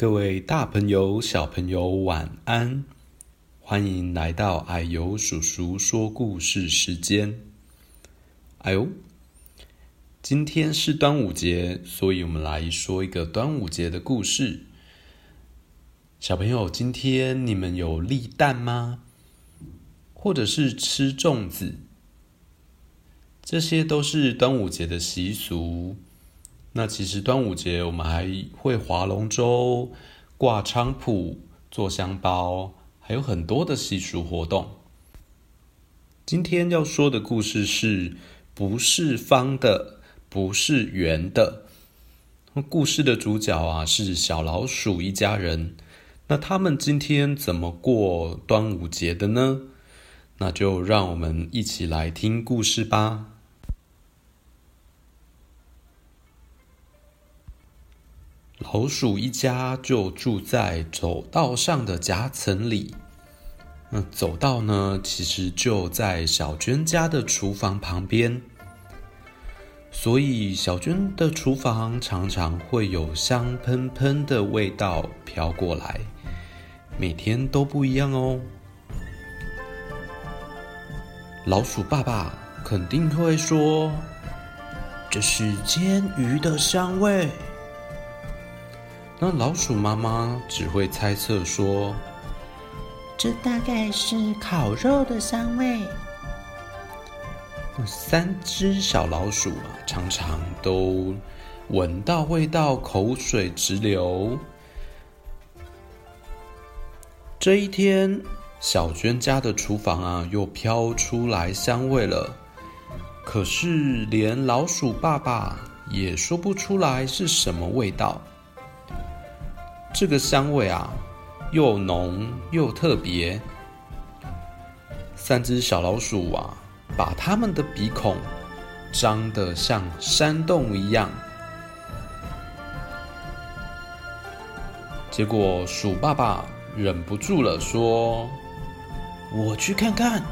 各位大朋友、小朋友，晚安！欢迎来到矮油叔叔说故事时间。啊呦，今天是端午节，所以我们来说一个端午节的故事。小朋友，今天你们有立蛋吗？或者是吃粽子？这些都是端午节的习俗。那其实端午节我们还会划龙舟、挂菖蒲、做香包，还有很多的习俗活动。今天要说的故事是不是方的，不是圆的。故事的主角啊是小老鼠一家人。那他们今天怎么过端午节的呢？那就让我们一起来听故事吧。老鼠一家就住在走道上的夹层里。那走道呢，其实就在小娟家的厨房旁边，所以小娟的厨房常常会有香喷喷的味道飘过来，每天都不一样哦。老鼠爸爸肯定会说：“这是煎鱼的香味。”那老鼠妈妈只会猜测说：“这大概是烤肉的香味。”三只小老鼠啊，常常都闻到味道，口水直流。这一天，小娟家的厨房啊，又飘出来香味了。可是，连老鼠爸爸也说不出来是什么味道。这个香味啊，又浓又特别。三只小老鼠啊，把它们的鼻孔张得像山洞一样。结果鼠爸爸忍不住了，说：“我去看看。”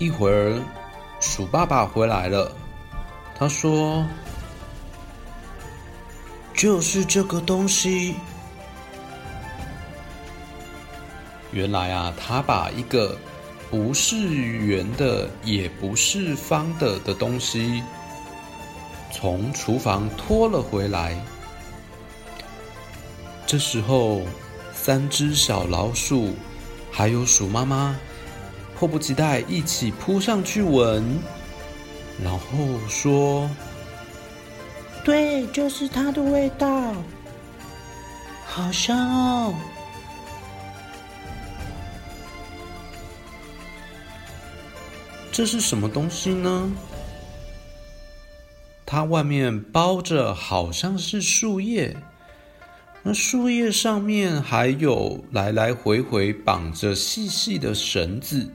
一会儿，鼠爸爸回来了，他说。就是这个东西。原来啊，他把一个不是圆的，也不是方的的东西，从厨房拖了回来。这时候，三只小老鼠还有鼠妈妈迫不及待一起扑上去闻，然后说。对，就是它的味道，好香哦！这是什么东西呢？它外面包着好像是树叶，那树叶上面还有来来回回绑着细细的绳子。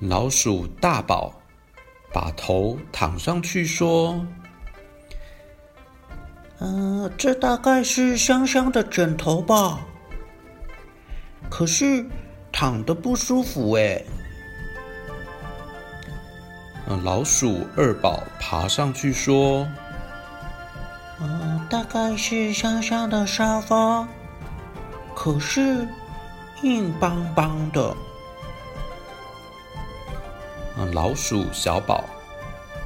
老鼠大宝。把头躺上去说：“嗯、呃，这大概是香香的枕头吧？可是躺的不舒服哎。”老鼠二宝爬上去说：“嗯、呃，大概是香香的沙发，可是硬邦邦的。”老鼠小宝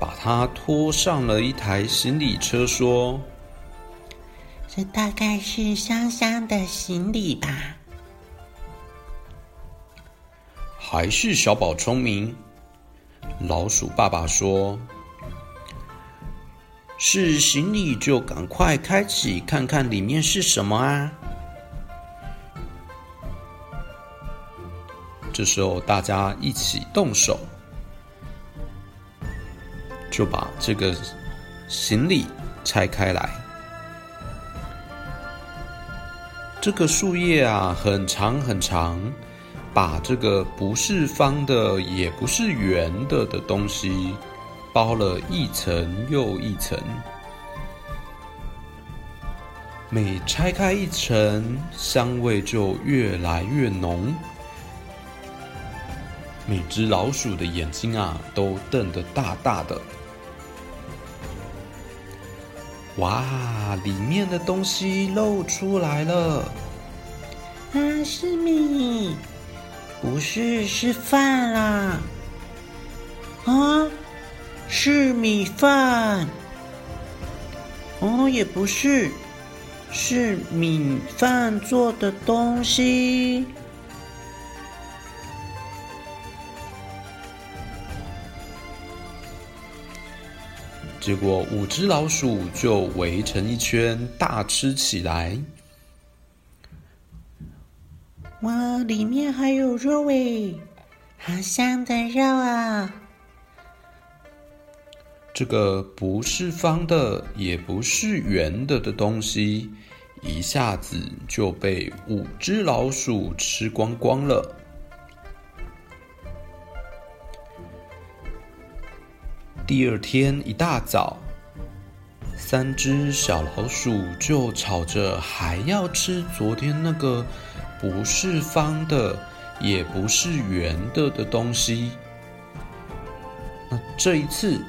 把它拖上了一台行李车，说：“这大概是香香的行李吧？”还是小宝聪明。老鼠爸爸说：“是行李就赶快开启，看看里面是什么啊！”这时候大家一起动手。就把这个行李拆开来。这个树叶啊，很长很长，把这个不是方的，也不是圆的的东西包了一层又一层。每拆开一层，香味就越来越浓。每只老鼠的眼睛啊，都瞪得大大的。哇，里面的东西露出来了！啊，是米，不是，是饭啦！啊，是米饭。哦，也不是，是米饭做的东西。结果五只老鼠就围成一圈，大吃起来。哇，里面还有肉诶，好香的肉啊！这个不是方的，也不是圆的的东西，一下子就被五只老鼠吃光光了。第二天一大早，三只小老鼠就吵着还要吃昨天那个不是方的，也不是圆的的东西。那这一次，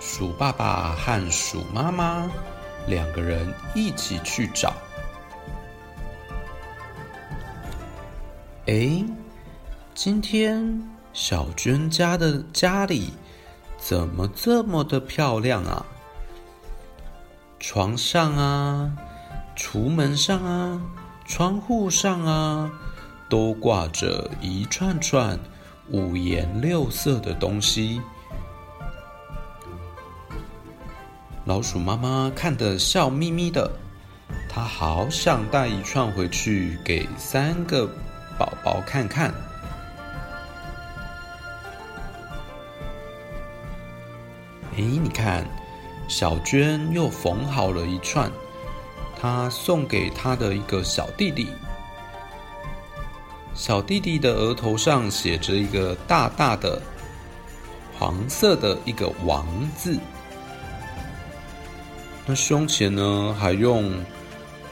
鼠爸爸和鼠妈妈两个人一起去找。哎，今天小娟家的家里。怎么这么的漂亮啊？床上啊，橱门上啊，窗户上啊，都挂着一串串五颜六色的东西。老鼠妈妈看得笑眯眯的，她好想带一串回去给三个宝宝看看。哎，你看，小娟又缝好了一串，她送给她的一个小弟弟。小弟弟的额头上写着一个大大的黄色的一个王字，那胸前呢，还用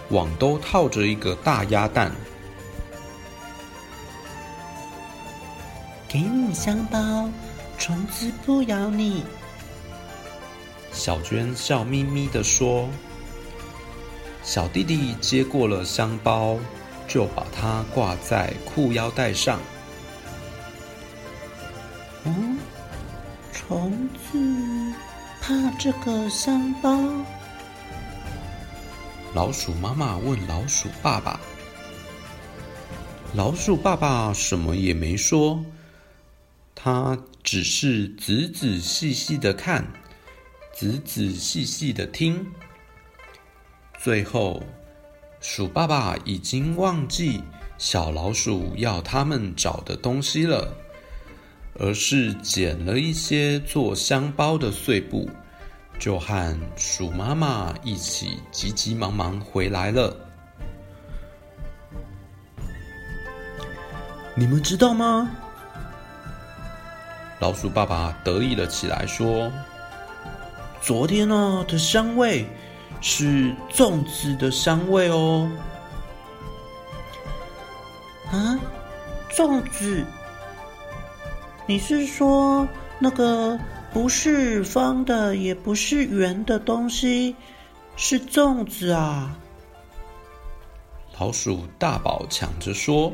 网兜套着一个大鸭蛋。给你香包，虫子不咬你。小娟笑眯眯地说：“小弟弟接过了香包，就把它挂在裤腰带上。嗯，虫子怕这个香包？”老鼠妈妈问老鼠爸爸：“老鼠爸爸什么也没说，他只是仔仔细细的看。”仔仔细细的听，最后，鼠爸爸已经忘记小老鼠要他们找的东西了，而是捡了一些做香包的碎布，就和鼠妈妈一起急急忙忙回来了。你们知道吗？老鼠爸爸得意了起来，说。昨天呢的香味是粽子的香味哦。啊，粽子？你是说那个不是方的，也不是圆的东西是粽子啊？老鼠大宝抢着说。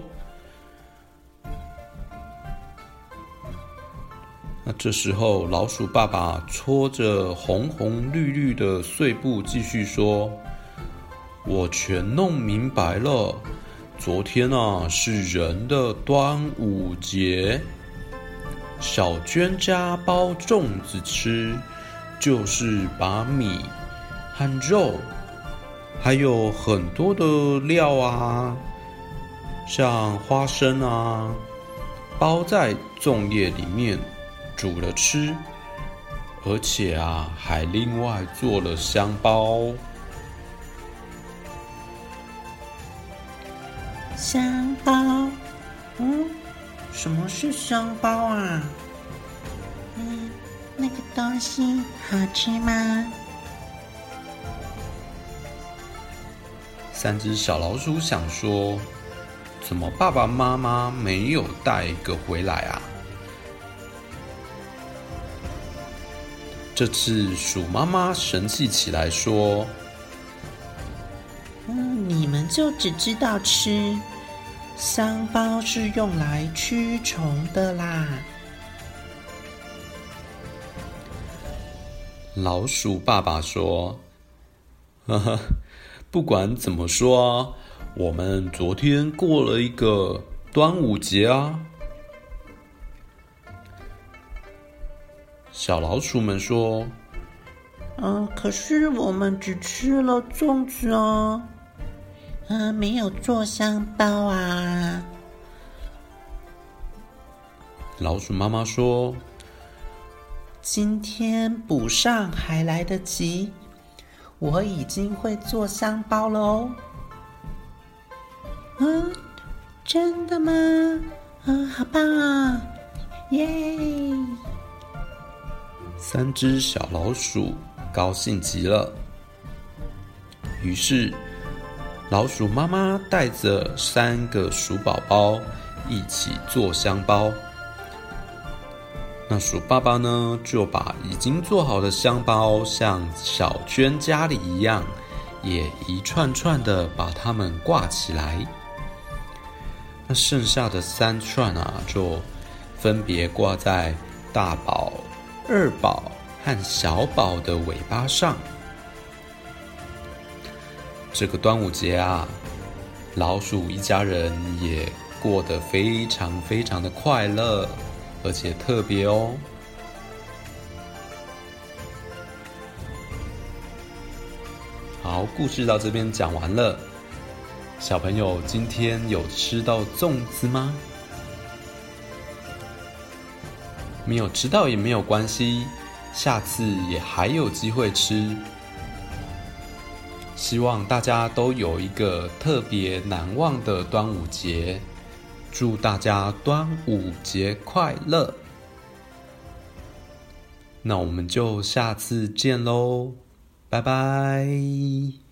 那这时候，老鼠爸爸搓着红红绿绿的碎布，继续说：“我全弄明白了。昨天啊，是人的端午节。小娟家包粽子吃，就是把米和肉，还有很多的料啊，像花生啊，包在粽叶里面。”煮了吃，而且啊，还另外做了香包。香包，嗯，什么是香包啊？嗯，那个东西好吃吗？三只小老鼠想说：怎么爸爸妈妈没有带一个回来啊？这次鼠妈妈神气起来说：“嗯，你们就只知道吃，香包是用来驱虫的啦。”老鼠爸爸说：“哈哈，不管怎么说，我们昨天过了一个端午节啊。”小老鼠们说：“嗯，可是我们只吃了粽子哦，嗯，没有做香包啊。”老鼠妈妈说。今天补上还来得及，我已经会做香包了哦。嗯，真的吗？嗯，好棒啊！耶！三只小老鼠高兴极了。于是，老鼠妈妈带着三个鼠宝宝一起做香包。那鼠爸爸呢，就把已经做好的香包，像小娟家里一样，也一串串的把它们挂起来。那剩下的三串啊，就分别挂在大宝、二宝和小宝的尾巴上。这个端午节啊，老鼠一家人也过得非常非常的快乐。而且特别哦。好，故事到这边讲完了。小朋友今天有吃到粽子吗？没有吃到也没有关系，下次也还有机会吃。希望大家都有一个特别难忘的端午节。祝大家端午节快乐！那我们就下次见喽，拜拜。